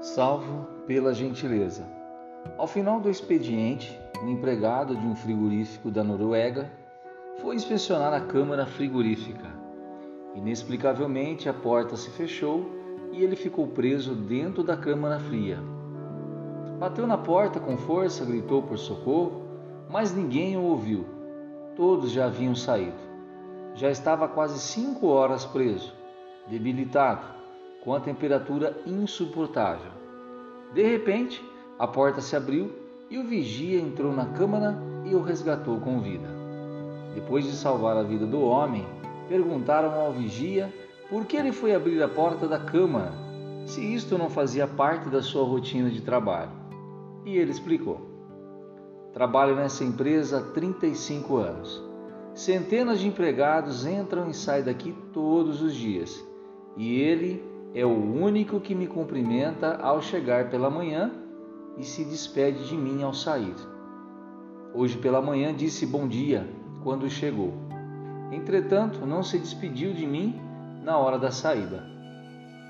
salvo pela gentileza. Ao final do expediente, o empregado de um frigorífico da Noruega foi inspecionar a câmara frigorífica. Inexplicavelmente, a porta se fechou e ele ficou preso dentro da câmara fria. Bateu na porta com força, gritou por socorro, mas ninguém o ouviu. Todos já haviam saído. Já estava quase cinco horas preso, debilitado com a temperatura insuportável. De repente, a porta se abriu e o vigia entrou na câmara e o resgatou com vida. Depois de salvar a vida do homem, perguntaram ao vigia por que ele foi abrir a porta da câmara, se isto não fazia parte da sua rotina de trabalho. E ele explicou: Trabalho nessa empresa há 35 anos. Centenas de empregados entram e saem daqui todos os dias, e ele é o único que me cumprimenta ao chegar pela manhã e se despede de mim ao sair. Hoje pela manhã disse bom dia quando chegou. Entretanto, não se despediu de mim na hora da saída.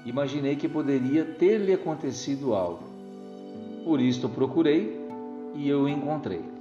Imaginei que poderia ter-lhe acontecido algo. Por isto procurei e eu encontrei.